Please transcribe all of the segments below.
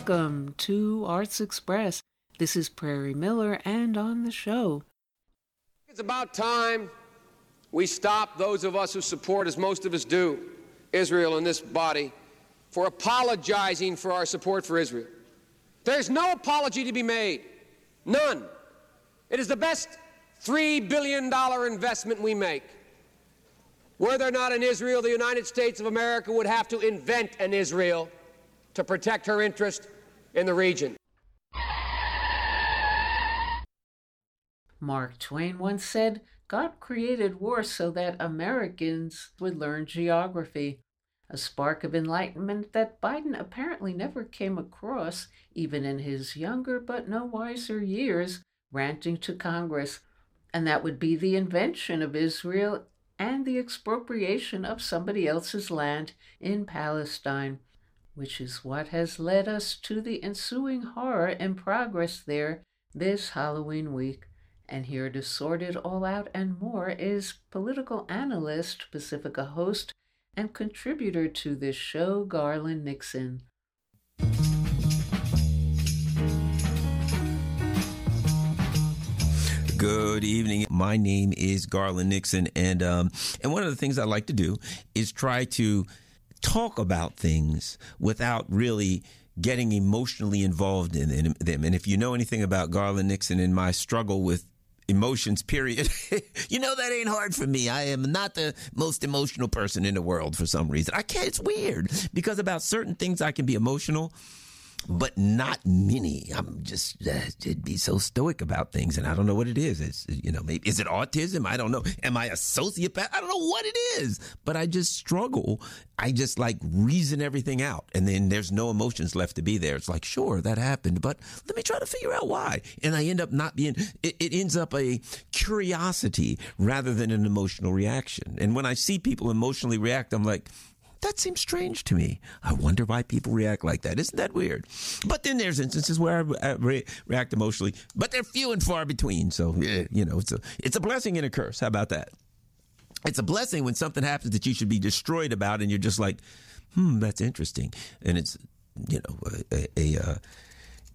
welcome to Arts Express. This is Prairie Miller, and on the show. It's about time we stop, those of us who support, as most of us do, Israel in this body, for apologizing for our support for Israel. There's no apology to be made. None. It is the best $3 billion investment we make. Were there not an Israel, the United States of America would have to invent an Israel to protect her interest in the region. Mark Twain once said, God created war so that Americans would learn geography. A spark of enlightenment that Biden apparently never came across, even in his younger but no wiser years, ranting to Congress. And that would be the invention of Israel and the expropriation of somebody else's land in Palestine which is what has led us to the ensuing horror and progress there this Halloween week. And here to sort it all out and more is political analyst, Pacifica host, and contributor to this show, Garland Nixon. Good evening. My name is Garland Nixon, and um, and one of the things I like to do is try to talk about things without really getting emotionally involved in, in them. And if you know anything about Garland Nixon and my struggle with emotions, period, you know that ain't hard for me. I am not the most emotional person in the world for some reason. I can't, it's weird because about certain things I can be emotional but not many. I'm just uh, would be so stoic about things, and I don't know what it is. It's you know, maybe is it autism? I don't know. Am I a sociopath? I don't know what it is, but I just struggle. I just like reason everything out, and then there's no emotions left to be there. It's like, sure, that happened, but let me try to figure out why. And I end up not being. It, it ends up a curiosity rather than an emotional reaction. And when I see people emotionally react, I'm like that seems strange to me. I wonder why people react like that. Isn't that weird? But then there's instances where I re- react emotionally, but they're few and far between. So, you know, it's a it's a blessing and a curse. How about that? It's a blessing when something happens that you should be destroyed about, and you're just like, hmm, that's interesting. And it's you know a, a, a uh,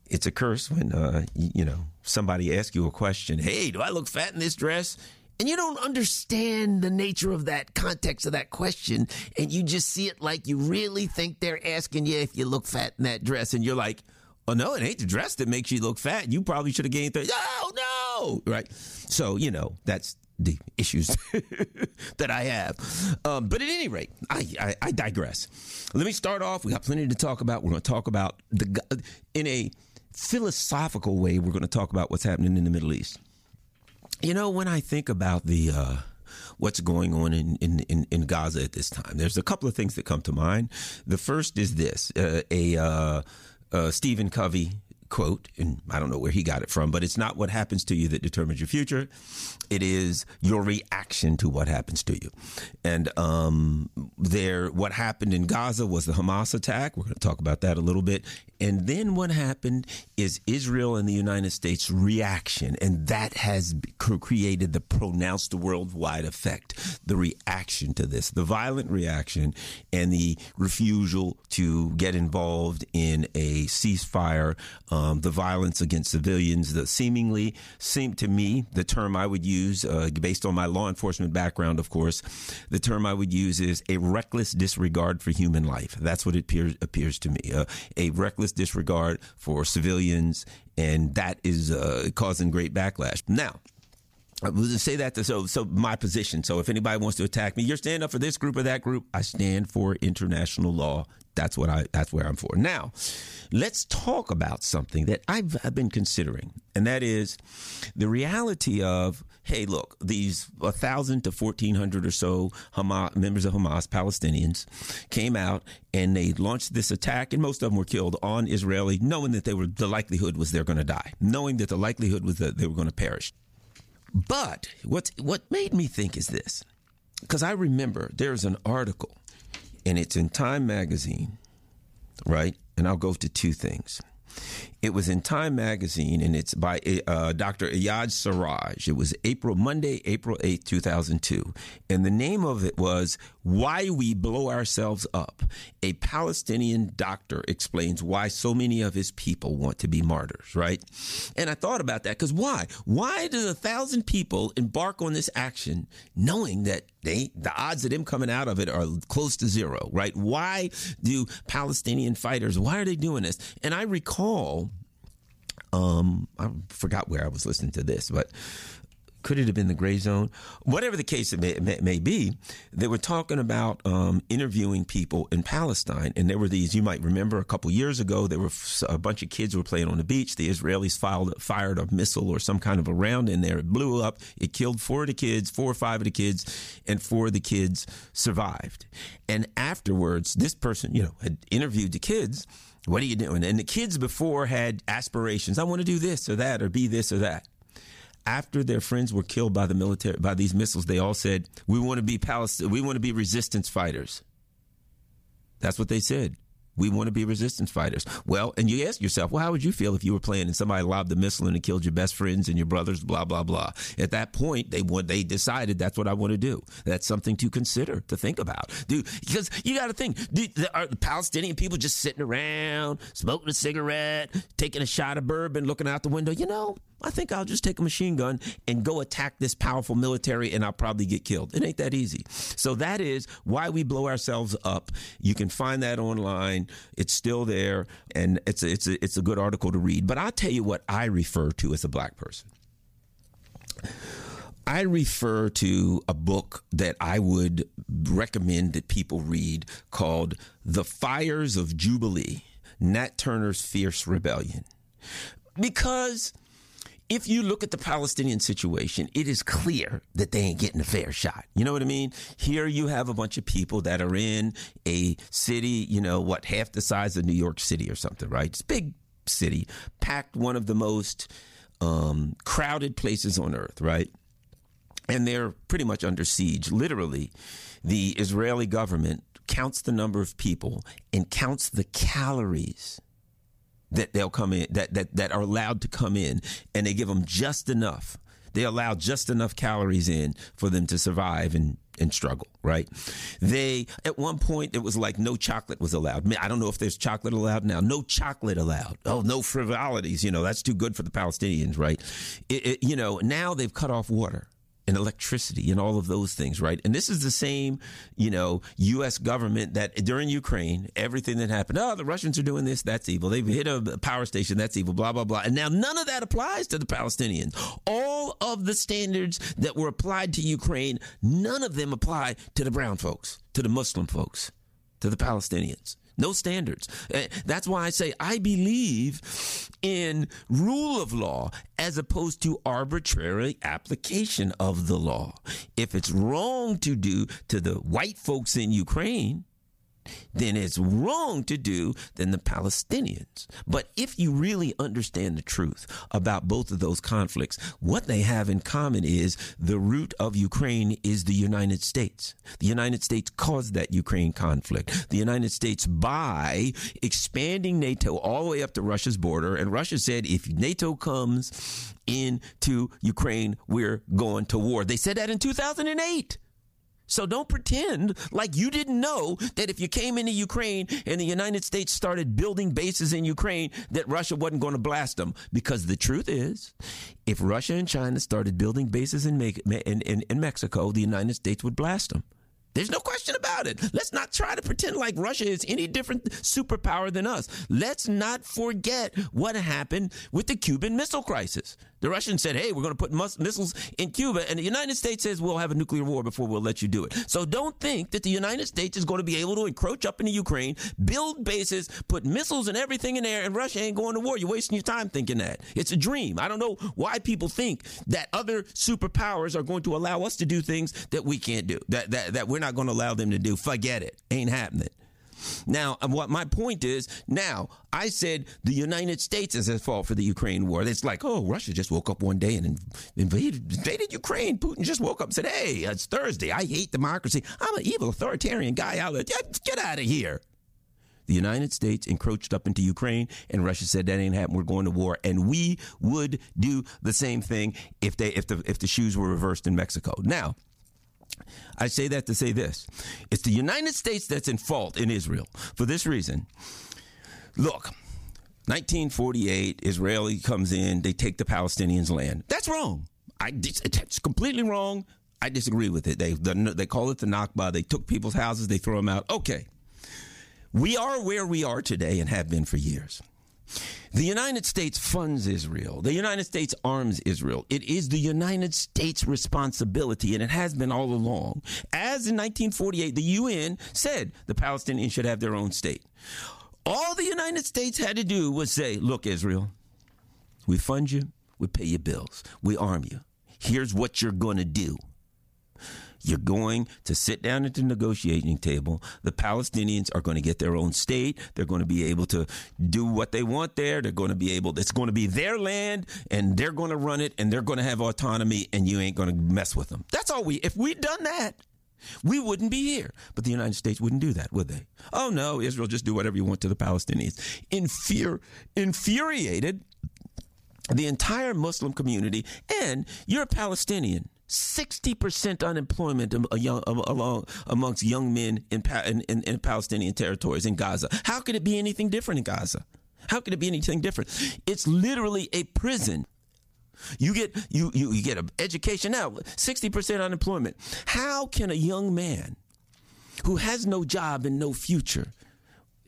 it's a curse when uh, you know somebody asks you a question. Hey, do I look fat in this dress? And you don't understand the nature of that context of that question, and you just see it like you really think they're asking you if you look fat in that dress, and you're like, oh no, it ain't the dress that makes you look fat. You probably should have gained 30. Oh no, right? So you know that's the issues that I have. Um, but at any rate, I, I, I digress. Let me start off. We got plenty to talk about. We're going to talk about the in a philosophical way. We're going to talk about what's happening in the Middle East. You know, when I think about the uh, what's going on in, in, in, Gaza at this time, there's a couple of things that come to mind. The first is this: uh, a uh, uh Stephen Covey quote, and I don't know where he got it from, but it's not what happens to you that determines your future. It is your reaction to what happens to you. And um, there, what happened in Gaza was the Hamas attack. We're going to talk about that a little bit. And then what happened is Israel and the United States reaction, and that has created the pronounced worldwide effect. The reaction to this, the violent reaction, and the refusal to get involved in a ceasefire um, the violence against civilians, the seemingly seem to me the term I would use, uh, based on my law enforcement background, of course, the term I would use is a reckless disregard for human life. That's what it appears, appears to me. Uh, a reckless disregard for civilians, and that is uh, causing great backlash. Now, I will say that to, so so my position. So if anybody wants to attack me, you're standing up for this group or that group. I stand for international law. That's what I. That's where I'm for. Now, let's talk about something that I've, I've been considering, and that is the reality of hey, look, these thousand to fourteen hundred or so Hamas members of Hamas, Palestinians, came out and they launched this attack, and most of them were killed on Israeli, knowing that they were the likelihood was they're going to die, knowing that the likelihood was that they were going to perish. But what what made me think is this, because I remember there's an article, and it's in Time magazine, right? And I'll go to two things. It was in Time magazine, and it's by uh, Dr. Iyad Sarraj. It was April Monday, April eighth, two thousand two, and the name of it was "Why We Blow Ourselves Up." A Palestinian doctor explains why so many of his people want to be martyrs. Right, and I thought about that because why? Why does a thousand people embark on this action knowing that they the odds of them coming out of it are close to zero? Right? Why do Palestinian fighters? Why are they doing this? And I recall um, I forgot where I was listening to this, but could it have been the Grayzone? Whatever the case it may, may, may be, they were talking about um, interviewing people in Palestine, and there were these. You might remember a couple years ago, there were a bunch of kids were playing on the beach. The Israelis filed, fired a missile or some kind of a round in there. It blew up. It killed four of the kids, four or five of the kids, and four of the kids survived. And afterwards, this person, you know, had interviewed the kids. What are you doing? And the kids before had aspirations. I want to do this or that or be this or that after their friends were killed by the military by these missiles, they all said, "We want to be Palestine. We want to be resistance fighters." That's what they said. We want to be resistance fighters. Well, and you ask yourself, well, how would you feel if you were playing and somebody lobbed a missile and killed your best friends and your brothers, blah, blah, blah. At that point, they want, they decided that's what I want to do. That's something to consider, to think about. Dude, because you got to think, dude, are the Palestinian people just sitting around, smoking a cigarette, taking a shot of bourbon, looking out the window? You know, I think I'll just take a machine gun and go attack this powerful military and I'll probably get killed. It ain't that easy. So that is why we blow ourselves up. You can find that online. It's still there and it's a, it's a, it's a good article to read. But I'll tell you what I refer to as a black person. I refer to a book that I would recommend that people read called The Fires of Jubilee Nat Turner's Fierce Rebellion. Because if you look at the Palestinian situation, it is clear that they ain't getting a fair shot. You know what I mean? Here you have a bunch of people that are in a city, you know, what, half the size of New York City or something, right? It's big city, packed one of the most um, crowded places on earth, right? And they're pretty much under siege. Literally, the Israeli government counts the number of people and counts the calories that they'll come in that, that that are allowed to come in and they give them just enough they allow just enough calories in for them to survive and and struggle, right? They at one point it was like no chocolate was allowed. I don't know if there's chocolate allowed now. No chocolate allowed. Oh, no frivolities. You know that's too good for the Palestinians, right? It, it, you know now they've cut off water and electricity and all of those things, right? And this is the same, you know, U.S. government that during Ukraine, everything that happened, oh, the Russians are doing this, that's evil. They've hit a power station, that's evil, blah, blah, blah. And now none of that applies to the Palestinians. All of the standards that were applied to Ukraine, none of them apply to the brown folks, to the Muslim folks, to the Palestinians no standards. Uh, that's why I say I believe in rule of law as opposed to arbitrary application of the law. If it's wrong to do to the white folks in Ukraine, then it's wrong to do than the Palestinians. But if you really understand the truth about both of those conflicts, what they have in common is the root of Ukraine is the United States. The United States caused that Ukraine conflict. The United States, by expanding NATO all the way up to Russia's border, and Russia said if NATO comes into Ukraine, we're going to war. They said that in 2008. So don't pretend like you didn't know that if you came into Ukraine and the United States started building bases in Ukraine, that Russia wasn't going to blast them. Because the truth is, if Russia and China started building bases in, in, in, in Mexico, the United States would blast them. There's no question about it. Let's not try to pretend like Russia is any different superpower than us. Let's not forget what happened with the Cuban Missile Crisis. The Russians said, hey, we're going to put missiles in Cuba. And the United States says we'll have a nuclear war before we'll let you do it. So don't think that the United States is going to be able to encroach up into Ukraine, build bases, put missiles and everything in there, and Russia ain't going to war. You're wasting your time thinking that. It's a dream. I don't know why people think that other superpowers are going to allow us to do things that we can't do, that, that, that we're not going to allow them to do. Forget it. Ain't happening. Now, uh, what my point is, now I said the United States is at fault for the Ukraine war. It's like, oh, Russia just woke up one day and invaded, invaded Ukraine. Putin just woke up and said, hey, it's Thursday. I hate democracy. I'm an evil authoritarian guy out there. Get out of here. The United States encroached up into Ukraine, and Russia said that ain't happening. We're going to war, and we would do the same thing if they if the if the shoes were reversed in Mexico. Now, I say that to say this: it's the United States that's in fault in Israel for this reason. Look. 1948, Israeli comes in, they take the Palestinians' land. That's wrong. I, it's completely wrong. I disagree with it. They they call it the Nakba. They took people's houses, they throw them out. Okay, we are where we are today and have been for years. The United States funds Israel. The United States arms Israel. It is the United States' responsibility, and it has been all along. As in 1948, the UN said the Palestinians should have their own state. All the United States had to do was say, look, Israel, we fund you, we pay your bills, we arm you. Here's what you're going to do. You're going to sit down at the negotiating table. The Palestinians are going to get their own state. They're going to be able to do what they want there. They're going to be able, it's going to be their land and they're going to run it and they're going to have autonomy and you ain't going to mess with them. That's all we, if we'd done that, we wouldn't be here. But the United States wouldn't do that, would they? Oh no, Israel just do whatever you want to the Palestinians. Infur- infuriated the entire Muslim community, and you're a Palestinian. 60% unemployment amongst young men in, in, in, Palestinian territories in Gaza. How could it be anything different in Gaza? How could it be anything different? It's literally a prison. You get you you, you get an education now, 60% unemployment. How can a young man who has no job and no future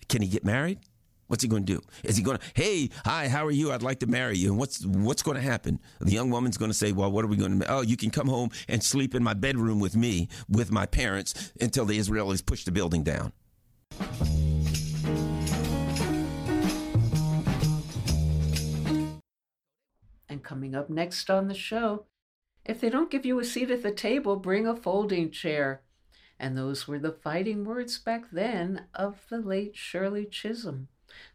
can he get married? What's he going to do? Is he going to, hey, hi, how are you? I'd like to marry you. And what's what's going to happen? The young woman's going to say, well, what are we going to? Oh, you can come home and sleep in my bedroom with me, with my parents, until the Israelis push the building down. And coming up next on the show, if they don't give you a seat at the table, bring a folding chair. And those were the fighting words back then of the late Shirley Chisholm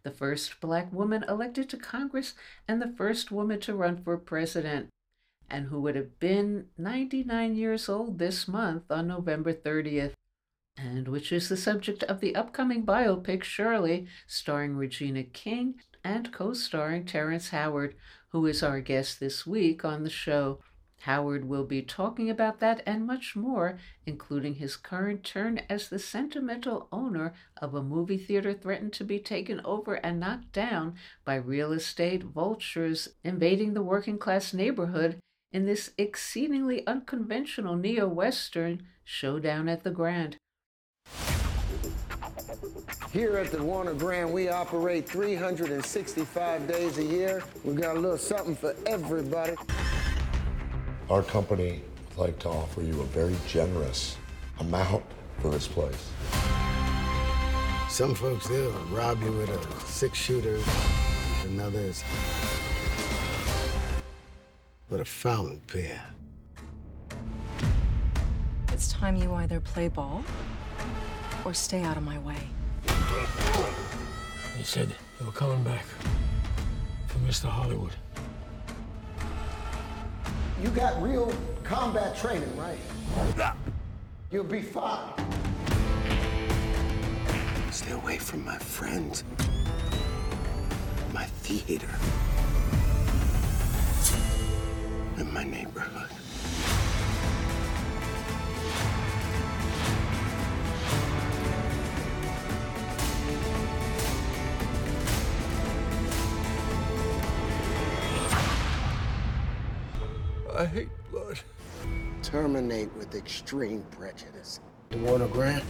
the first black woman elected to Congress and the first woman to run for president, and who would have been 99 years old this month on November 30th, and which is the subject of the upcoming biopic Shirley, starring Regina King and co starring Terrence Howard, who is our guest this week on the show. Howard will be talking about that and much more, including his current turn as the sentimental owner of a movie theater threatened to be taken over and knocked down by real estate vultures invading the working class neighborhood in this exceedingly unconventional neo Western showdown at the Grand. Here at the Warner Grand, we operate 365 days a year. We've got a little something for everybody. Our company would like to offer you a very generous amount for this place. Some folks, they'll rob you with a six shooter, and others with a fountain pen. It's time you either play ball or stay out of my way. He said you were coming back for Mr. Hollywood. You got real combat training, right? You'll be fine. Stay away from my friends. My theater. And my neighborhood. I hate blood. Terminate with extreme prejudice. The Warner Grand?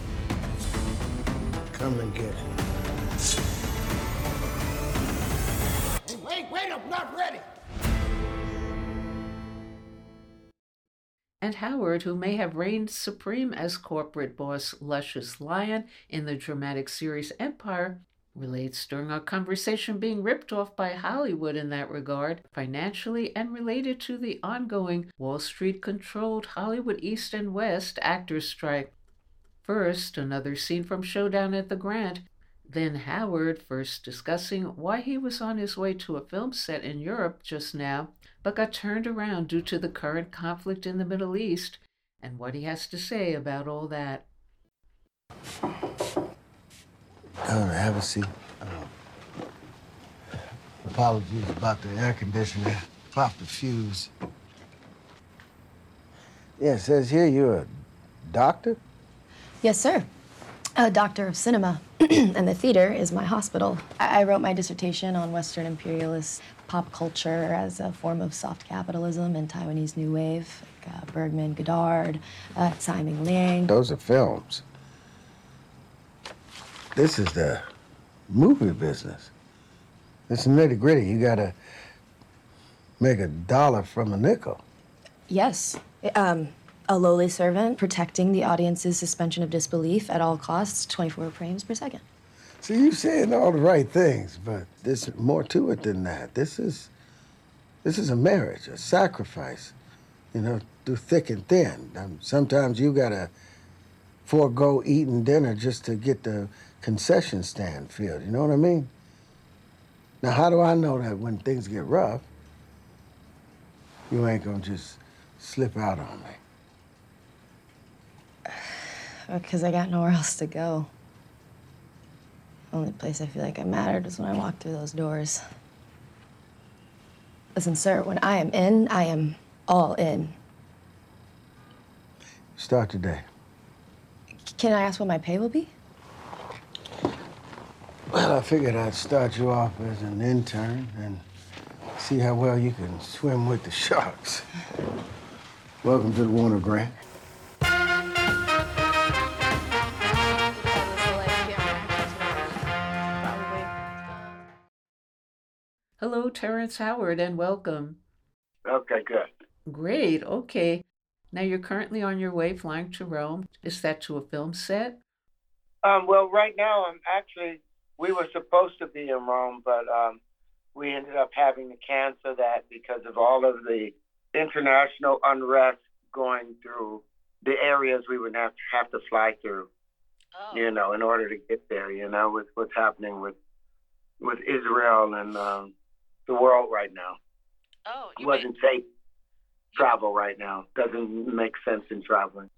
Come and get it. Hey, wait, wait, I'm not ready! And Howard, who may have reigned supreme as corporate boss Lucious Lyon in the dramatic series Empire, relates during our conversation being ripped off by Hollywood in that regard, financially and related to the ongoing Wall Street controlled Hollywood East and West actors strike. First, another scene from Showdown at the Grand. Then Howard first discussing why he was on his way to a film set in Europe just now, but got turned around due to the current conflict in the Middle East, and what he has to say about all that. Oh, have a seat. Uh, apologies about the air conditioner. Popped the fuse. Yeah, it says here you're a doctor? Yes, sir. A doctor of cinema. and the theater is my hospital. I-, I wrote my dissertation on Western imperialist pop culture as a form of soft capitalism and Taiwanese New Wave, like uh, Bergman, Godard, uh, Tsai Ming Liang. Those are films. This is the movie business. It's nitty gritty. You gotta make a dollar from a nickel. Yes. Um, a lowly servant protecting the audience's suspension of disbelief at all costs, 24 frames per second. So you're saying all the right things, but there's more to it than that. This is, this is a marriage, a sacrifice, you know, through thick and thin. Um, sometimes you gotta forego eating dinner just to get the concession stand field. You know what I mean? Now, how do I know that when things get rough, you ain't gonna just slip out on me? Uh, because I got nowhere else to go. Only place I feel like I mattered is when I walked through those doors. Listen, sir, when I am in, I am all in. Start today. Can I ask what my pay will be? Well, I figured I'd start you off as an intern and see how well you can swim with the sharks. Welcome to the Warner Grand. Hello, Terrence Howard, and welcome. Okay, good. Great, okay. Now you're currently on your way flying to Rome. Is that to a film set? Um, well, right now, I'm actually, we were supposed to be in Rome, but um, we ended up having to cancel that because of all of the international unrest going through the areas we would have, have to fly through, Oh. you know, in order to get there, you know, with what's happening with with Israel and um, the world right now. Oh, It wasn't safe travel right now. Doesn't make sense in traveling.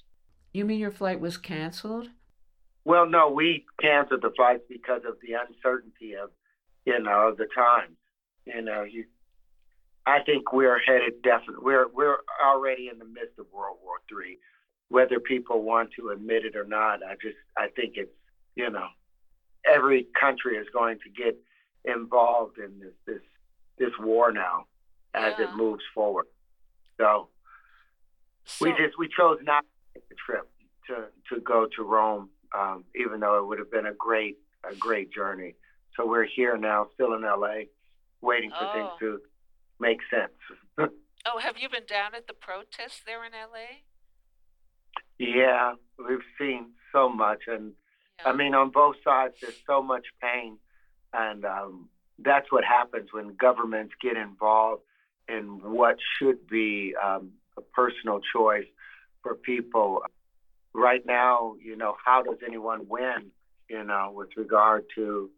You mean your flight was canceled? Well, no, we canceled the flights because of the uncertainty of, you know, of the times. You know, you. I think we're headed definitely. We're we're already in the midst of World War Three, whether people want to admit it or not. I just I think it's you know, every country is going to get involved in this this this war now as Yeah. it moves forward. So we just we chose not to take the trip to to go to Rome, um, even though it would have been a great a great journey. So we're here now, still in LA, waiting for things Oh. to make sense. Oh, have you been down at the protests there in LA? yeah, we've seen so much, and I mean, on both sides, there's so much pain, and um, that's what happens when governments get involved in what should be um, a personal choice for people. Right now, you know, how does anyone win? You know, with regard to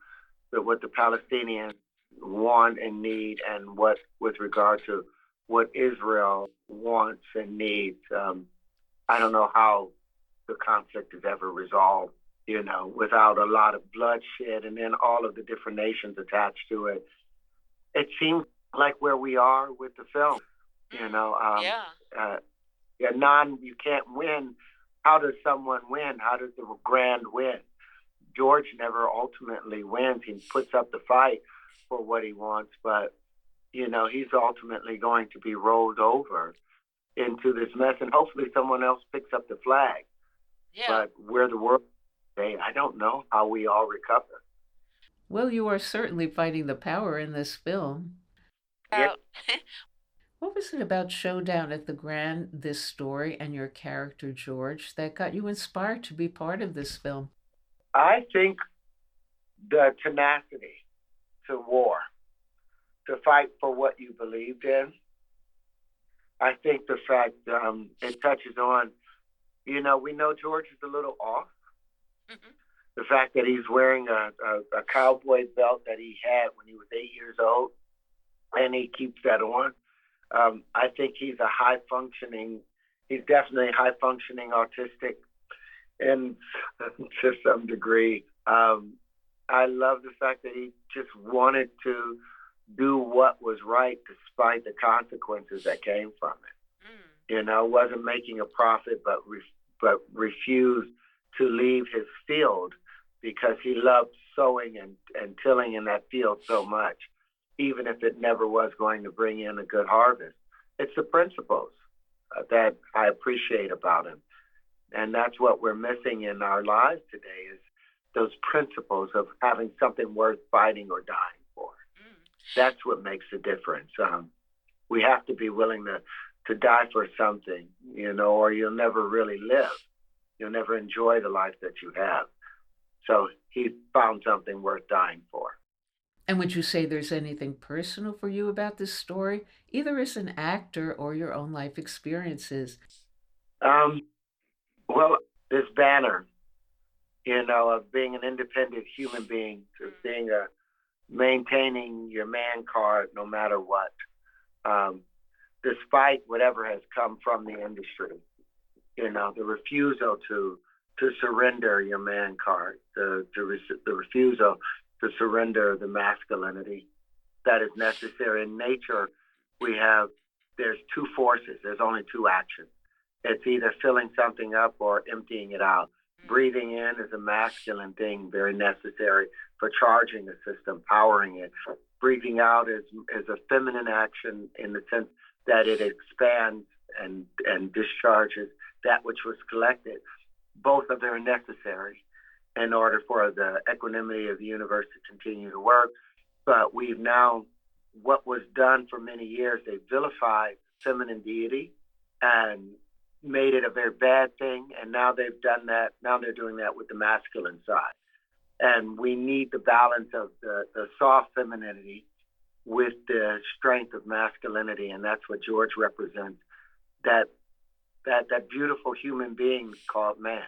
the, what the Palestinians want and need, and what with regard to what Israel wants and needs. Um, I don't know how the conflict is ever resolved you know, without a lot of bloodshed and then all of the different nations attached to it. It seems like where we are with the film, you know. Um, yeah. Uh, yeah, non, you can't win. How does someone win? How does the grand win? George never ultimately wins. He puts up the fight for what he wants, but, you know, he's ultimately going to be rolled over into this mess, and hopefully someone else picks up the flag. Yeah. But where the world today, I don't know how we all recover. Well, you are certainly fighting the power in this film. Yeah. What was it about Showdown at the Grand, this story, and your character, George, that got you inspired to be part of this film? I think the tenacity to war, to fight for what you believed in. I think the fact um, it touches on, you know, we know George is a little off. The fact that he's wearing a, a, a cowboy belt that he had when he was eight years old, and he keeps that on. Um, I think he's a high functioning. He's definitely high functioning autistic, and to some degree, um, I love the fact that he just wanted to do what was right despite the consequences that came from it. Mm. You know, wasn't making a profit, but re- but refused to leave his field because he loved sowing and, and tilling in that field so much, even if it never was going to bring in a good harvest. It's the principles uh, that I appreciate about him. And that's what we're missing in our lives today is those principles of having something worth fighting or dying for. Mm. That's what makes the difference. Um, we have to be willing to, to die for something, you know, or you'll never really live. You'll never enjoy the life that you have. So he found something worth dying for. And would you say there's anything personal for you about this story, either as an actor or your own life experiences? Um, well, this banner, you know, of being an independent human being, to being a maintaining your man card no matter what, um, despite whatever has come from the industry, you know, the refusal to to surrender your man card, the the, the refusal to surrender the masculinity that is necessary in nature. We have there's two forces. There's only two actions. It's either filling something up or emptying it out. Breathing in is a masculine thing, very necessary for charging the system, powering it. Breathing out is is a feminine action in the sense that it expands and and discharges that which was collected. Both are very necessary in order for the equanimity of the universe to continue to work. But we've now, what was done for many years, they vilified feminine deity and made it a very bad thing. And now they've done that. Now they're doing that with the masculine side. And we need the balance of the, the soft femininity with the strength of masculinity. And that's what George represents. That that that beautiful human being called man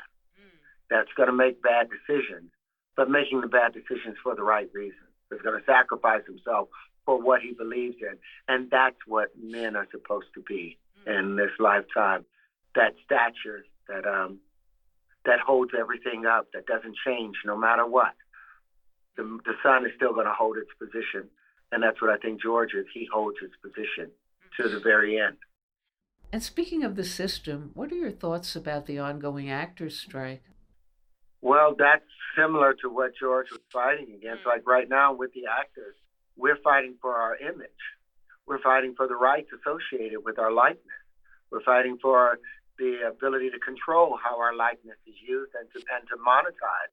that's going to make bad decisions, but making the bad decisions for the right reasons. Is going to sacrifice himself for what he believes in, and that's what men are supposed to be in this lifetime. That stature that um that holds everything up, that doesn't change no matter what. The, the sun is still going to hold its position, and that's what I think George is. He holds his position to the very end. And speaking of the system, what are your thoughts about the ongoing actors' strike? Well, that's similar to what George was fighting against. Mm. Like right now with the actors, we're fighting for our image. We're fighting for the rights associated with our likeness. We're fighting for the ability to control how our likeness is used and to and to monetize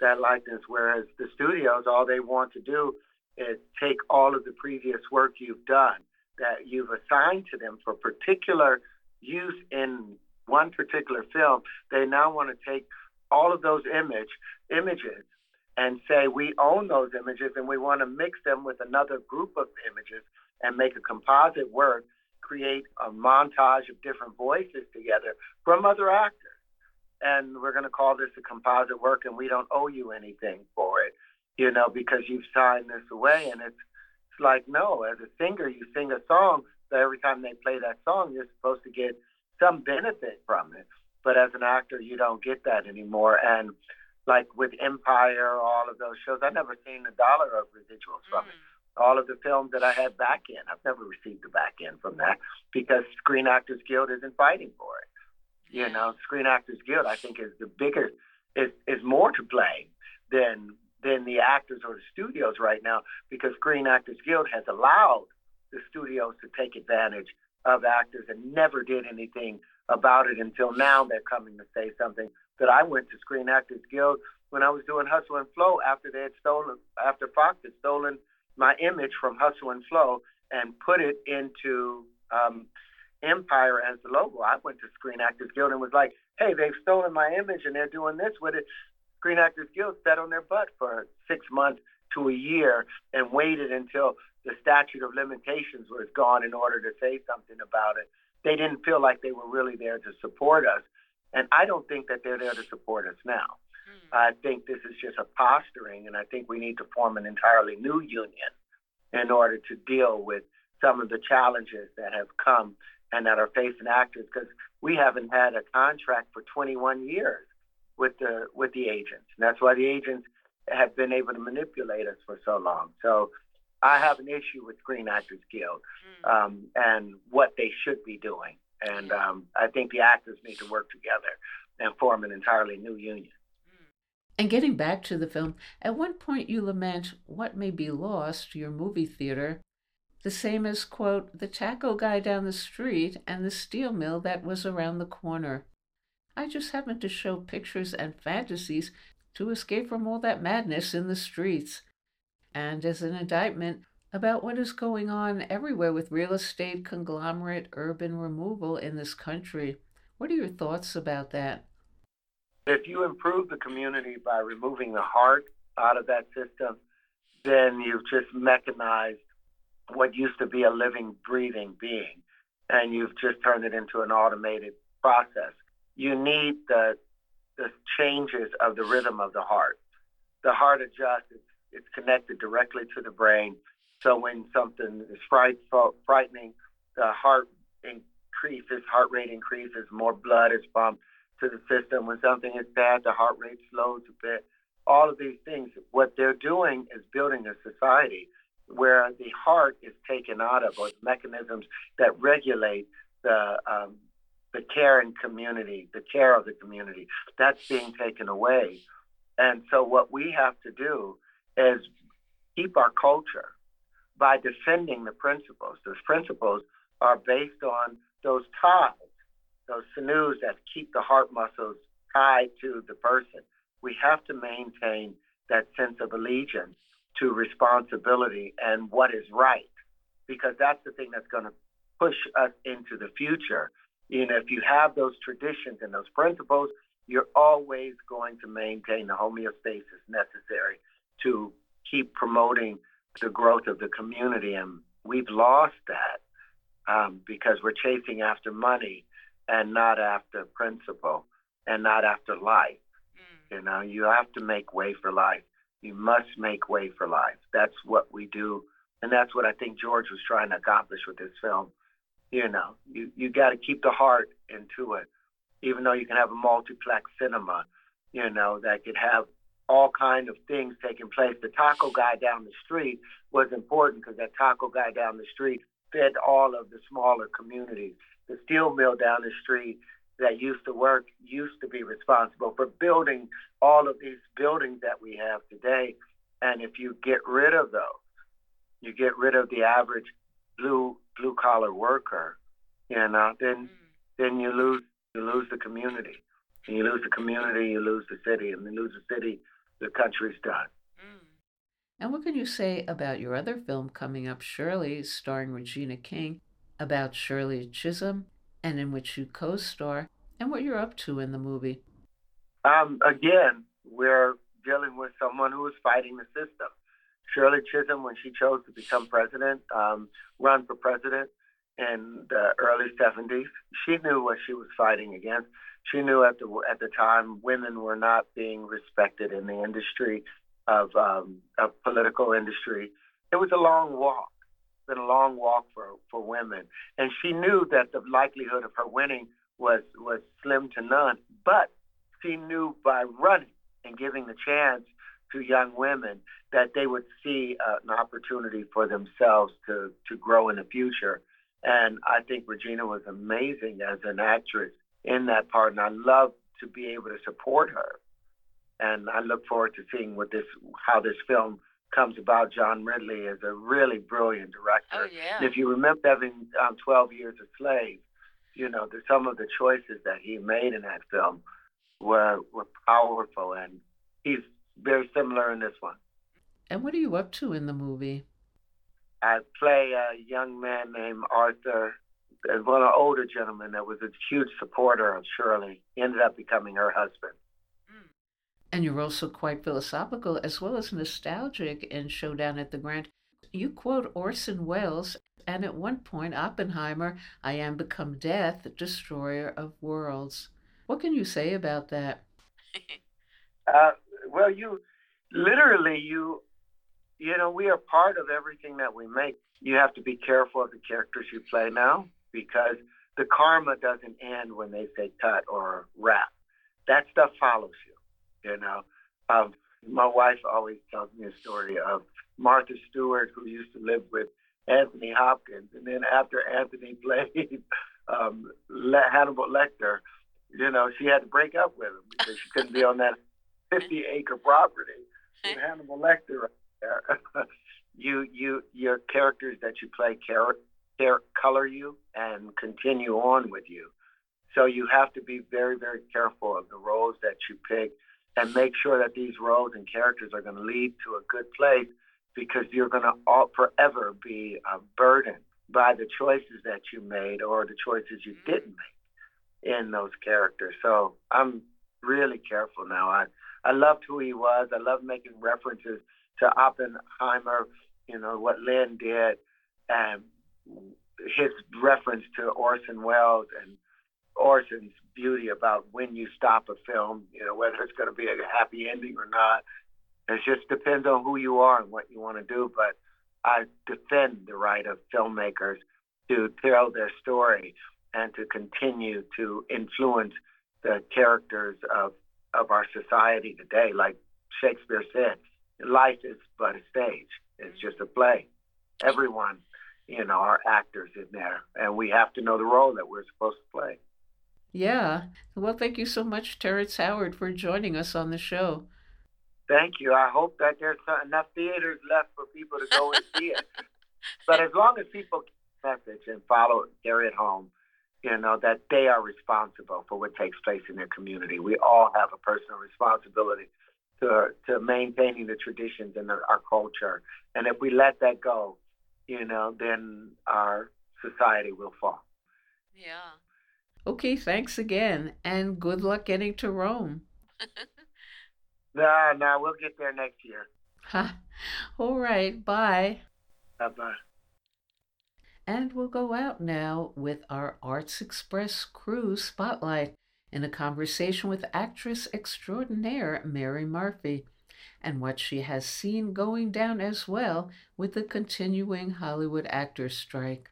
that likeness. Whereas the studios, all they want to do is take all of the previous work you've done that you've assigned to them for particular use in one particular film. They now want to take all of those image images and say we own those images and we want to mix them with another group of images and make a composite work, create a montage of different voices together from other actors. And we're going to call this a composite work and we don't owe you anything for it, you know, because you've signed this away. And it's, it's like, no, as a singer, you sing a song, so every time they play that song, you're supposed to get some benefit from it. But as an actor, you don't get that anymore. And like with Empire, all of those shows, I've never seen a dollar of residuals from mm. it. All of the films that I had back in, I've never received a back end from that because Screen Actors Guild isn't fighting for it. You know, Screen Actors Guild, I think, is the bigger, is is more to blame than than the actors or the studios right now because Screen Actors Guild has allowed the studios to take advantage of actors and never did anything about it until now they're coming to say something that I went to Screen Actors Guild when I was doing Hustle and Flow after they had stolen after Fox had stolen my image from Hustle and Flow and put it into um, Empire as the logo. I went to Screen Actors Guild and was like, "Hey, they've stolen my image and they're doing this with it." Screen Actors Guild sat on their butt for six months to a year and waited until the statute of limitations was gone in order to say something about it they didn't feel like they were really there to support us. And I don't think that they're there to support us now. Mm. I think this is just a posturing, and I think we need to form an entirely new union in order to deal with some of the challenges that have come and that are facing actors because we haven't had a contract for 21 years with the with the agents. And that's why the agents have been able to manipulate us for so long. So I have an issue with Screen Actors Guild um, and what they should be doing. And um, I think the actors need to work together and form an entirely new union. And getting back to the film, at one point you lament what may be lost to your movie theater, the same as, quote, the taco guy down the street and the steel mill that was around the corner. I just happened to show pictures and fantasies to escape from all that madness in the streets. And as an indictment about what is going on everywhere with real estate conglomerate urban removal in this country. What are your thoughts about that? If you improve the community by removing the heart out of that system, then you've just mechanized what used to be a living, breathing being, and you've just turned it into an automated process. You need the the changes of the rhythm of the heart. The heart adjusts; it's, connected directly to the brain. So when something is fright, frightening, the heart increases, heart rate increases, more blood is pumped to the system. When something is bad, the heart rate slows a bit. All of these things, what they're doing is building a society where the heart is taken out of, or mechanisms that regulate the um, the care and community, the care of the community. That's being taken away. And so what we have to do is keep our culture by defending the principles. Those principles are based on those ties those sinews that keep the heart muscles tied to the person. We have to maintain that sense of allegiance to responsibility and what is right, because that's the thing that's going to push us into the future. You know, if you have those traditions and those principles, you're always going to maintain the homeostasis necessary to keep promoting the growth of the community. And we've lost that um, because we're chasing after money and not after principle and not after life. Mm. You know, you have to make way for life. You must make way for life. That's what we do. And that's what I think George was trying to accomplish with this film. You know, you, you got to keep the heart into it, even though you can have a multiplex cinema, you know, that could have all kind of things taking place. The taco guy down the street was important because that taco guy down the street fed all of the smaller communities the steel mill down the street that used to work used to be responsible for building all of these buildings that we have today. And if you get rid of those, you get rid of the average blue blue collar worker, you know, then mm. then you lose you lose the community. And you lose the community, you lose the city, and then lose the city, the country's done. Mm. And what can you say about your other film coming up, Shirley, starring Regina King? about Shirley Chisholm and in which you co star, and what you're up to in the movie. Um, again, we're dealing with someone who is fighting the system. Shirley Chisholm, when she chose to become president, um, run for president in the early 70s, she knew what she was fighting against. She knew at the at the time women were not being respected in the industry of um, of political industry. It was a long walk been a long walk for for women, and she knew that the likelihood of her winning was was slim to none. But she knew by running and giving the chance to young women that they would see uh, an opportunity for themselves to to grow in the future. And I think Regina was amazing as an actress in that part, and I love to be able to support her. And I look forward to seeing what this how this film comes about, John Ridley is a really brilliant director. Oh, yeah. And if you remember having um, 12 Years a Slave, you know, the, some of the choices that he made in that film were, were powerful, and he's very similar in this one. And what are you up to in the movie? I play a young man named Arthur, well, an older gentleman that was a huge supporter of Shirley. He ended up becoming her husband. And you're also quite philosophical as well as nostalgic in Showdown at the Grand. You quote Orson Welles and at one point Oppenheimer, I am become death, destroyer of worlds. What can you say about that? uh, well, you literally, you, you know, we are part of everything that we make. You have to be careful of the characters you play now because the karma doesn't end when they say cut or wrap. That stuff follows you. You know, um, My wife always tells me a story of Martha Stewart, who used to live with Anthony Hopkins, and then after Anthony played um, Hannibal Lecter, you know, she had to break up with him because she couldn't be on that 50 acre property with Hannibal Lecter right there. you, you, your characters that you play care, care, color you and continue on with you. So you have to be very, very careful of the roles that you pick and make sure that these roles and characters are going to lead to a good place because you're going to all forever be uh, burdened by the choices that you made or the choices you mm-hmm. didn't make in those characters. So I'm really careful now. I I loved who he was. I love making references to Oppenheimer. You know what Lin did, and his reference to Orson Welles and Orson's beauty about when you stop a film. You know whether it's going to be a happy ending or not. It just depends on who you are and what you want to do. But I defend the right of filmmakers to tell their story and to continue to influence the characters of, of our society today. Like Shakespeare said, life is but a stage. It's just a play. Everyone, you know, our actors in there, and we have to know the role that we're supposed to play. Yeah. Well, thank you so much, Terrence Howard, for joining us on the show. Thank you. I hope that there's enough theaters left for people to go and see it. but as long as people the message and follow it, carry it home, you know, that they are responsible for what takes place in their community. We all have a personal responsibility to, to maintaining the traditions and our culture. And if we let that go, you know, then our society will fall. Yeah. Okay, thanks again, and good luck getting to Rome. No, no, we'll get there next year. All right, bye. Bye bye. And we'll go out now with our Arts Express crew Spotlight in a conversation with actress extraordinaire Mary Murphy and what she has seen going down as well with the continuing Hollywood actors strike.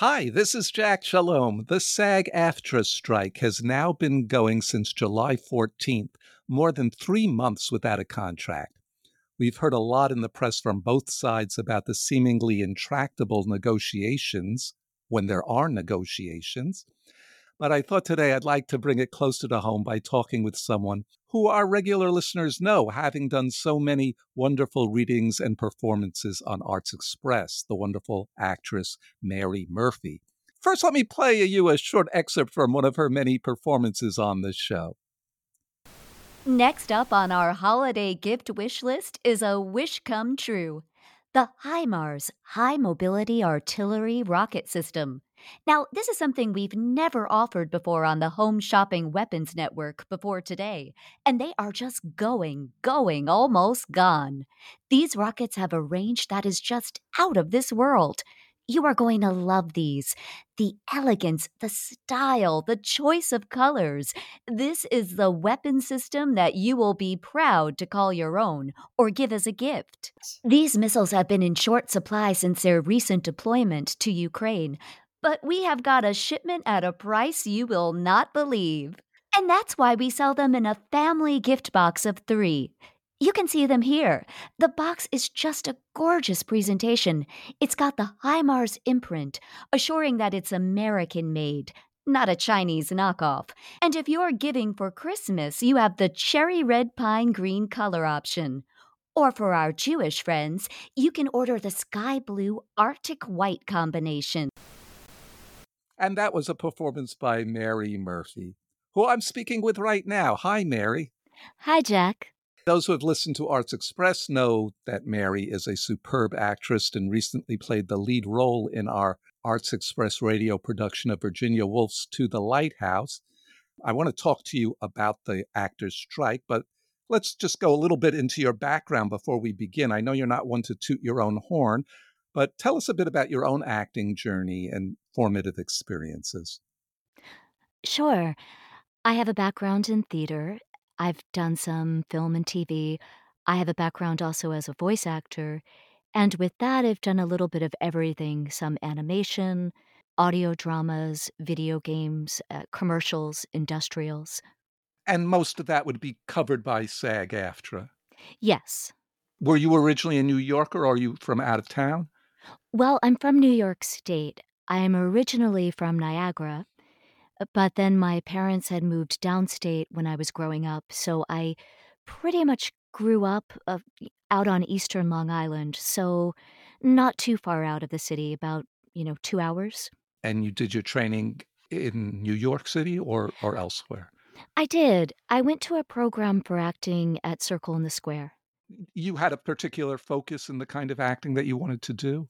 Hi, this is Jack Shalom. The SAG AFTRA strike has now been going since July 14th, more than three months without a contract. We've heard a lot in the press from both sides about the seemingly intractable negotiations, when there are negotiations. But I thought today I'd like to bring it closer to home by talking with someone who our regular listeners know, having done so many wonderful readings and performances on Arts Express, the wonderful actress Mary Murphy. First, let me play you a short excerpt from one of her many performances on this show. Next up on our holiday gift wish list is a wish come true the HIMARS High Mobility Artillery Rocket System. Now, this is something we've never offered before on the Home Shopping Weapons Network before today, and they are just going, going, almost gone. These rockets have a range that is just out of this world. You are going to love these. The elegance, the style, the choice of colors. This is the weapon system that you will be proud to call your own or give as a gift. These missiles have been in short supply since their recent deployment to Ukraine, but we have got a shipment at a price you will not believe. And that's why we sell them in a family gift box of three. You can see them here. The box is just a gorgeous presentation. It's got the HIMARS imprint, assuring that it's American made, not a Chinese knockoff. And if you're giving for Christmas, you have the cherry red pine green color option. Or for our Jewish friends, you can order the sky blue Arctic white combination. And that was a performance by Mary Murphy, who I'm speaking with right now. Hi, Mary. Hi, Jack. Those who have listened to Arts Express know that Mary is a superb actress and recently played the lead role in our Arts Express radio production of Virginia Woolf's To the Lighthouse. I want to talk to you about the actors' strike, but let's just go a little bit into your background before we begin. I know you're not one to toot your own horn, but tell us a bit about your own acting journey and formative experiences. Sure. I have a background in theater. I've done some film and TV. I have a background also as a voice actor. And with that, I've done a little bit of everything some animation, audio dramas, video games, uh, commercials, industrials. And most of that would be covered by SAG AFTRA. Yes. Were you originally a New Yorker or are you from out of town? Well, I'm from New York State. I am originally from Niagara, but then my parents had moved downstate when I was growing up, so I pretty much grew up uh, out on eastern Long Island, so not too far out of the city, about, you know, 2 hours. And you did your training in New York City or or elsewhere? I did. I went to a program for acting at Circle in the Square. You had a particular focus in the kind of acting that you wanted to do?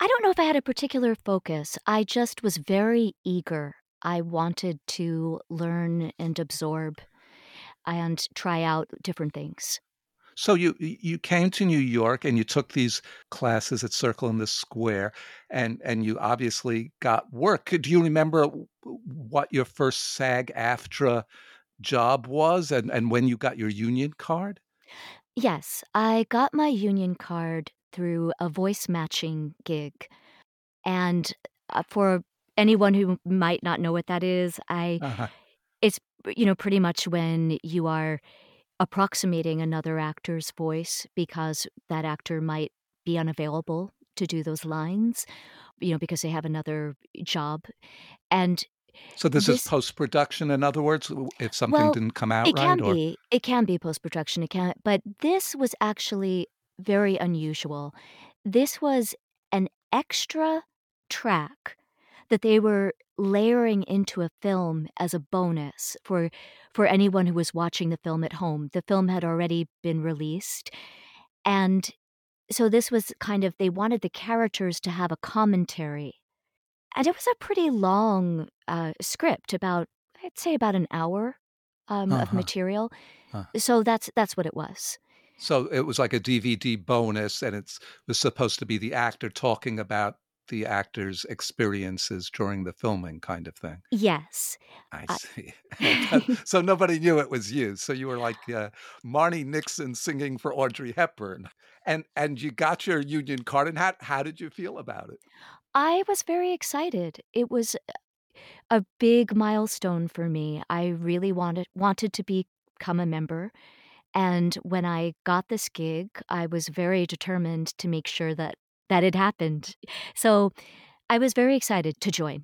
I don't know if I had a particular focus. I just was very eager. I wanted to learn and absorb and try out different things. So you you came to New York and you took these classes at Circle in the Square and and you obviously got work. Do you remember what your first SAG-AFTRA job was and and when you got your union card? Yes, I got my union card through a voice matching gig. And uh, for anyone who might not know what that is, I Uh-huh. it's you know pretty much when you are approximating another actor's voice because that actor might be unavailable to do those lines, you know, because they have another job. And So this is post-production, in other words, if something well, didn't come out it right can or be. It can be post-production, it can but this was actually very unusual. This was an extra track that they were layering into a film as a bonus for for anyone who was watching the film at home. The film had already been released, and so this was kind of they wanted the characters to have a commentary. And it was a pretty long, uh, script, about I'd say about an hour, um, of Uh-huh. material. Huh. So that's that's what it was. So it was like a DVD bonus, and it was supposed to be the actor talking about the actor's experiences during the filming kind of thing. Yes. I see. So nobody knew it was you. So you were like, uh, Marni Nixon singing for Audrey Hepburn. And and you got your union card, and how how did you feel about it? I was very excited. It was a big milestone for me. I really wanted wanted to become a member, and when I got this gig, I was very determined to make sure that that it happened. So, I was very excited to join.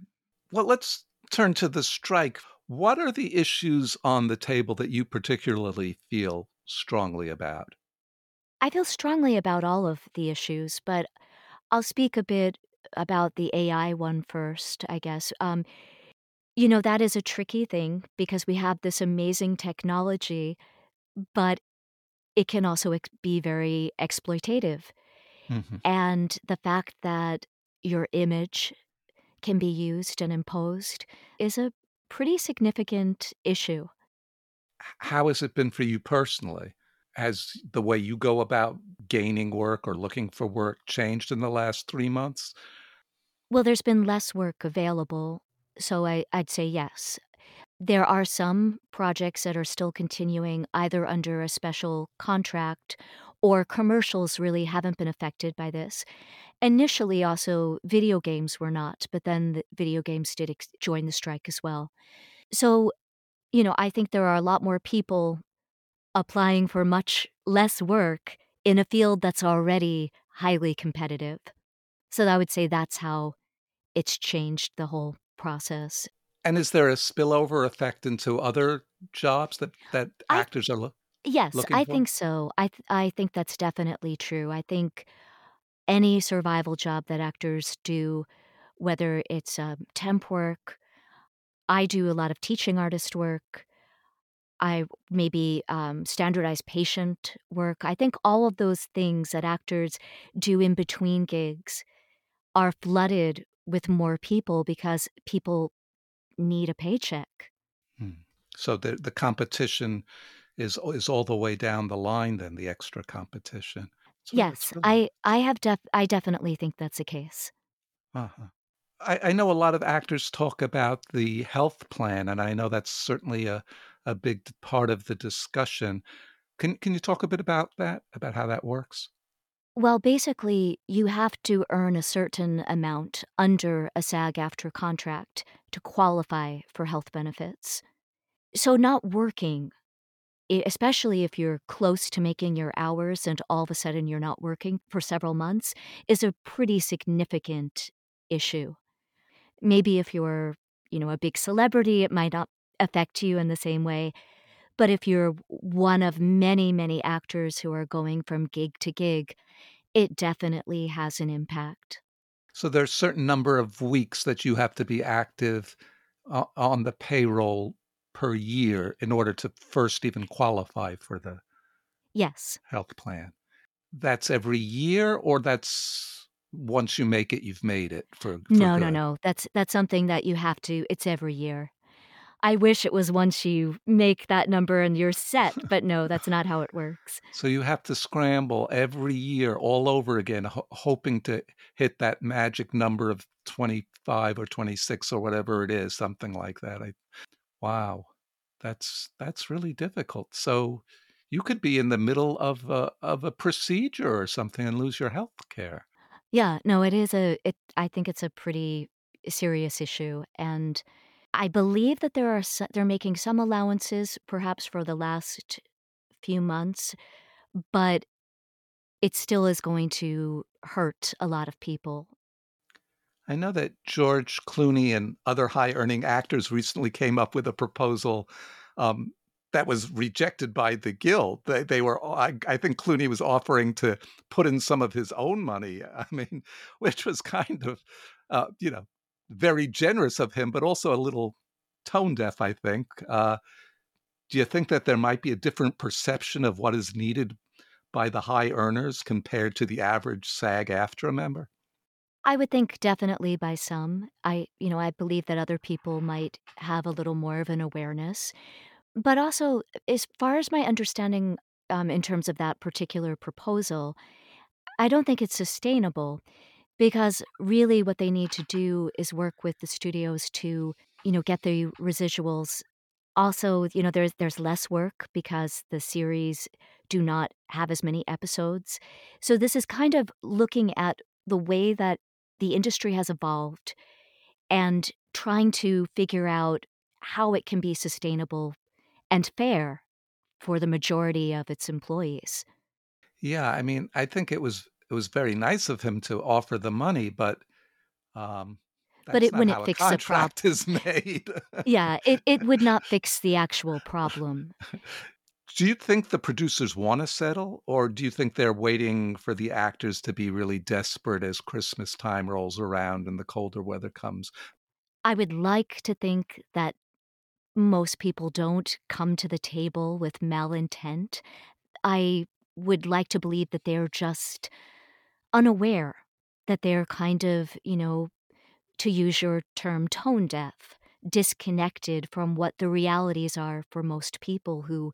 Well, let's turn to the strike. What are the issues on the table that you particularly feel strongly about? I feel strongly about all of the issues, but I'll speak a bit about the AI one first, I guess. Um, you know, that is a tricky thing because we have this amazing technology, but it can also ex- be very exploitative. Mhm. And the fact that your image can be used and imposed is a pretty significant issue. How has it been for you personally? Has the way you go about gaining work or looking for work changed in the last 3 months? Well, there's been less work available, so I I'd say yes. There are some projects that are still continuing either under a special contract or commercials really haven't been affected by this. Initially, also, video games were not, but then the video games did ex- join the strike as well. So, you know, I think there are a lot more people applying for much less work in a field that's already highly competitive. So I would say that's how it's changed the whole process. And is there a spillover effect into other jobs that that I actors are loo yes, I for? think so. I th- I think that's definitely true. I think any survival job that actors do, whether it's um, temp work, I do a lot of teaching artist work. I maybe um, standardized patient work. I think all of those things that actors do in between gigs are flooded with more people because people need a paycheck. Hmm. So the the competition is is all the way down the line. Then the extra competition. So yes, really... I I have def I definitely think that's the case. Uh-huh. I, I know a lot of actors talk about the health plan, and I know that's certainly a a big part of the discussion. Can can you talk a bit about that? About how that works? Well, basically, you have to earn a certain amount under a SAG AFTRA contract to qualify for health benefits. So, not working, especially if you're close to making your hours and all of a sudden you're not working for several months, is a pretty significant issue. Maybe if you're, you know, a big celebrity, it might not affect you in the same way. But if you're one of many, many actors who are going from gig to gig, it definitely has an impact. So there's a certain number of weeks that you have to be active uh, on the payroll per year in order to first even qualify for the yes health plan. That's every year, or that's once you make it, you've made it for. for no, good? no, no. That's that's something that you have to. It's every year. I wish it was once you make that number and you're set, but no, that's not how it works. So you have to scramble every year all over again, ho- hoping to hit that magic number of 25 or 26 or whatever it is, something like that. I, wow, that's that's really difficult. So you could be in the middle of a, of a procedure or something and lose your health care. Yeah, no, it is a. It. I think it's a pretty serious issue, and I believe that there are they're making some allowances, perhaps for the last few months, but it still is going to hurt a lot of people. I know that George Clooney and other high earning actors recently came up with a proposal um, that was rejected by the guild. They, they were, I, I, think Clooney was offering to put in some of his own money. I mean, which was kind of, uh, you know, very generous of him, but also a little tone deaf, I think. Uh, do you think that there might be a different perception of what is needed by the high earners compared to the average SAG AFTRA member? I would think definitely by some. I, you know, I believe that other people might have a little more of an awareness. But also, as far as my understanding um, in terms of that particular proposal, I don't think it's sustainable because really what they need to do is work with the studios to you know get the residuals. Also you know there's there's less work because the series do not have as many episodes. So this is kind of looking at the way that the industry has evolved and trying to figure out how it can be sustainable and fair for the majority of its employees. Yeah i mean i think it was it was very nice of him to offer the money, but um, but it wouldn't fix the problem. is made. yeah, it, it would not fix the actual problem. Do you think the producers want to settle, or do you think they're waiting for the actors to be really desperate as Christmas time rolls around and the colder weather comes? I would like to think that most people don't come to the table with malintent. I would like to believe that they're just unaware that they're kind of, you know, to use your term, tone deaf, disconnected from what the realities are for most people who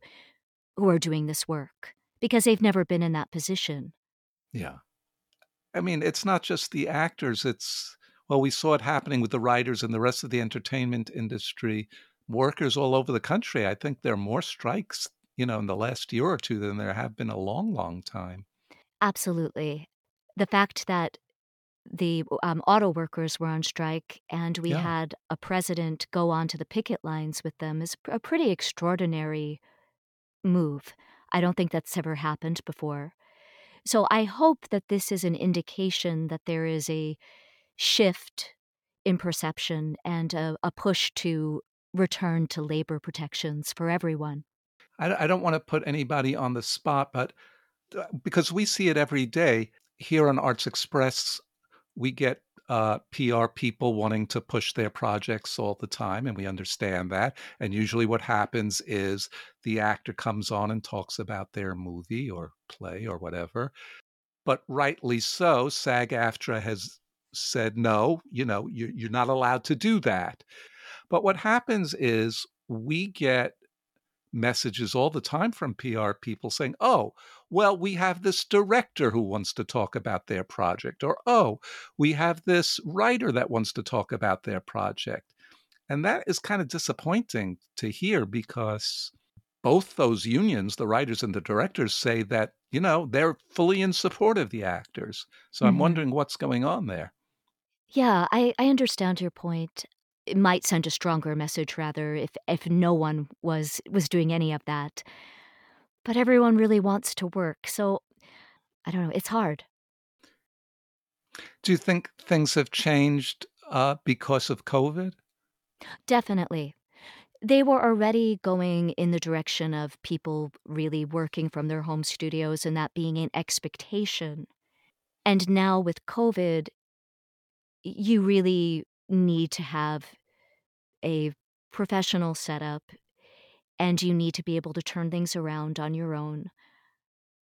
who are doing this work because they've never been in that position. Yeah. I mean, it's not just the actors, it's well, we saw it happening with the writers and the rest of the entertainment industry, workers all over the country. I think there are more strikes, you know, in the last year or two than there have been a long, long time. Absolutely the fact that the um, auto workers were on strike and we Yeah. had a president go onto the picket lines with them is a pretty extraordinary move. I don't think that's ever happened before. So I hope that this is an indication that there is a shift in perception and a, a push to return to labor protections for everyone. I, I don't want to put anybody on the spot, but uh, because we see it every day here on Arts Express, we get uh, PR people wanting to push their projects all the time, and we understand that. And usually, what happens is the actor comes on and talks about their movie or play or whatever. But rightly so, SAG AFTRA has said, no, you know, you're, you're not allowed to do that. But what happens is we get messages all the time from PR people saying, oh, well, we have this director who wants to talk about their project, or oh, we have this writer that wants to talk about their project. And that is kind of disappointing to hear because both those unions, the writers and the directors, say that, you know, they're fully in support of the actors. So I'm Mhm. wondering what's going on there. Yeah, I, I understand your point. It might send a stronger message rather if if no one was was doing any of that. But everyone really wants to work. So I don't know, it's hard. Do you think things have changed uh, because of COVID? Definitely. They were already going in the direction of people really working from their home studios and that being an expectation. And now with COVID, you really need to have a professional setup and you need to be able to turn things around on your own.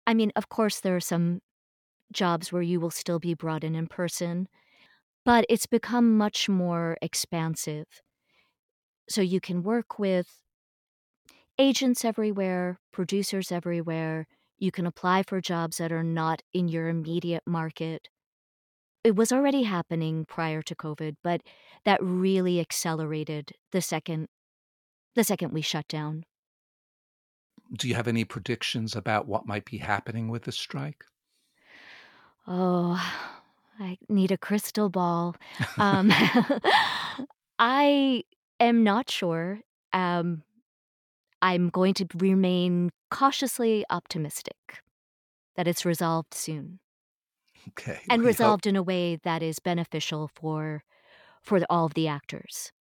I mean, of course, there are some jobs where you will still be brought in in person, but it's become much more expansive. So you can work with agents everywhere, producers everywhere. You can apply for jobs that are not in your immediate market. It was already happening prior to COVID, but that really accelerated the second the second we shut down. Do you have any predictions about what might be happening with the strike? Oh, I need a crystal ball. Um, I am not sure. Um, I'm going to remain cautiously optimistic that it's resolved soon Okay. and we hope- resolved in a way that is beneficial for for all of the actors.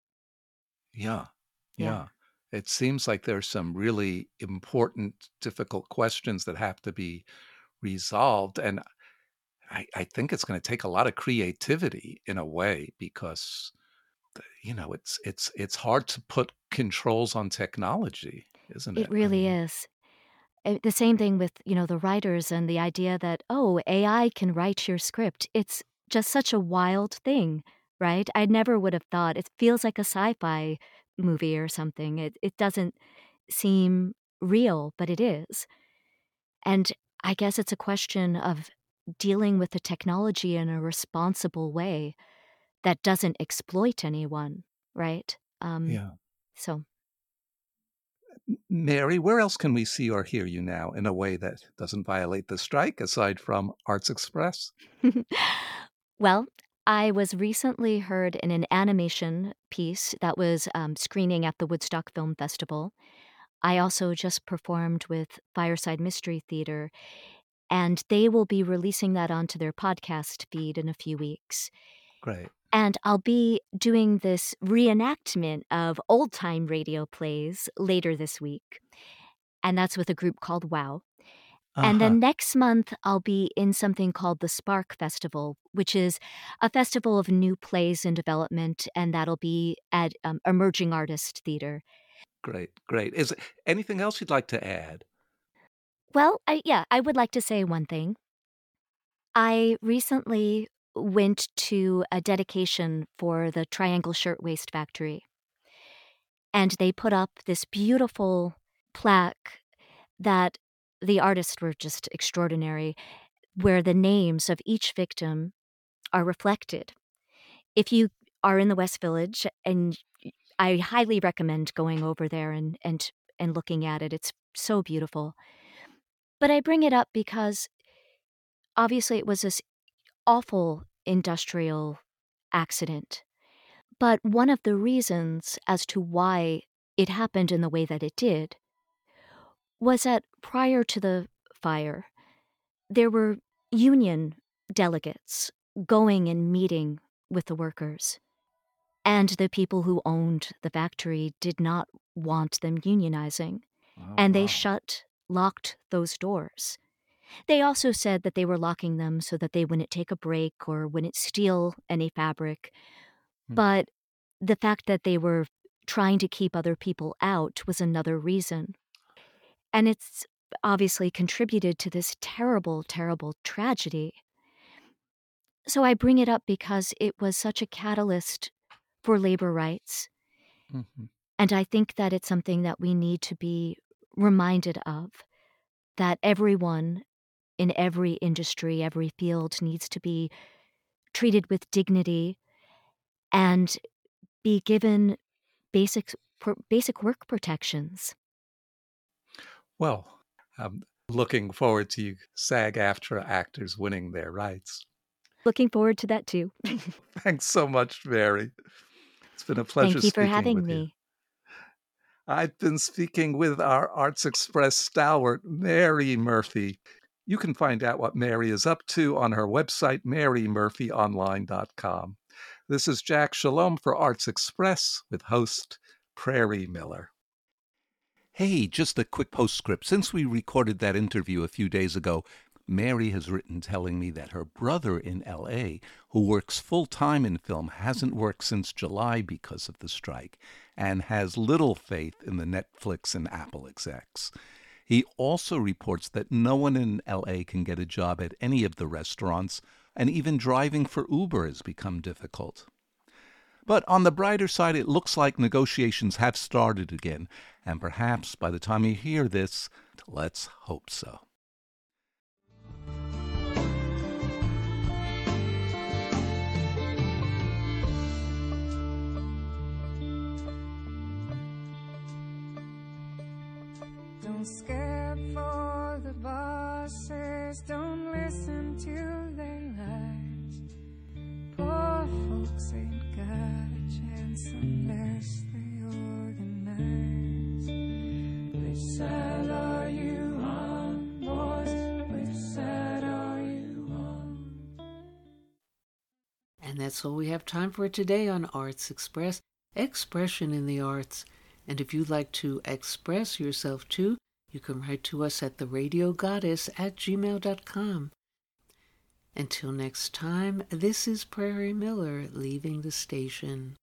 Yeah, Yeah. yeah. It seems like there's some really important, difficult questions that have to be resolved. And I, I think it's going to take a lot of creativity in a way because you know it's it's it's hard to put controls on technology, isn't it? It really is. Uh, The same thing with, you know, the writers and the idea that, oh, AI can write your script. It's just such a wild thing, right? I never would have thought. It feels like a sci fi movie or something. It, it doesn't seem real, but it is. And I guess it's a question of dealing with the technology in a responsible way that doesn't exploit anyone, right? Um, Yeah. So, Mary, where else can we see or hear you now in a way that doesn't violate the strike aside from Arts Express? well, I was recently heard in an animation piece that was um, screening at the Woodstock Film Festival. I also just performed with Fireside Mystery Theater, and they will be releasing that onto their podcast feed in a few weeks. Great. And I'll be doing this reenactment of old time radio plays later this week. And that's with a group called WOW. And Uh-huh. then next month, I'll be in something called the Spark Festival, which is a festival of new plays in development, and that'll be at um, Emerging Artist Theater. Great, great. Is there anything else you'd like to add? Well, I, yeah, I would like to say one thing. I recently went to a dedication for the Triangle Shirtwaist Factory, and they put up this beautiful plaque that the artists were just extraordinary, where the names of each victim are reflected. If you are in the West Village, and I highly recommend going over there and and and looking at it. It's so beautiful. But I bring it up because obviously it was this awful industrial accident. But one of the reasons as to why it happened in the way that it did was that prior to the fire, there were union delegates going and meeting with the workers. And the people who owned the factory did not want them unionizing. Oh, and they wow. shut, locked those doors. They also said that they were locking them so that they wouldn't take a break or wouldn't steal any fabric. Hmm. But the fact that they were trying to keep other people out was another reason. And it's obviously contributed to this terrible, terrible tragedy. So I bring it up because it was such a catalyst for labor rights. Mm-hmm. And I think that it's something that we need to be reminded of that everyone in every industry, every field needs to be treated with dignity and be given basic basic work protections. Well, I'm looking forward to you SAG-AFTRA actors winning their rights. Looking forward to that too. Thanks so much, Mary. It's been a pleasure. Thank you for having me. You. I've been speaking with our Arts Express stalwart, Mary Murphy. You can find out what Mary is up to on her website, marymurphyonline.com. This is Jack Shalom for Arts Express with host Prairie Miller. Hey, just a quick postscript. Since we recorded that interview a few days ago, Mary has written telling me that her brother in LA, who works full time in film, hasn't worked since July because of the strike and has little faith in the Netflix and Apple execs. He also reports that no one in LA can get a job at any of the restaurants, and even driving for Uber has become difficult. But on the brighter side, it looks like negotiations have started again, and perhaps by the time you hear this, let's hope so. Don't for the bosses, don't listen to their lies. Poor folks ain't got a chance unless they organize. Which side are you on, boys? Which side are you on? And that's all we have time for today on Arts Express Expression in the Arts. And if you'd like to express yourself too, you can write to us at theradiogoddess at gmail.com. Until next time, this is Prairie Miller leaving the station.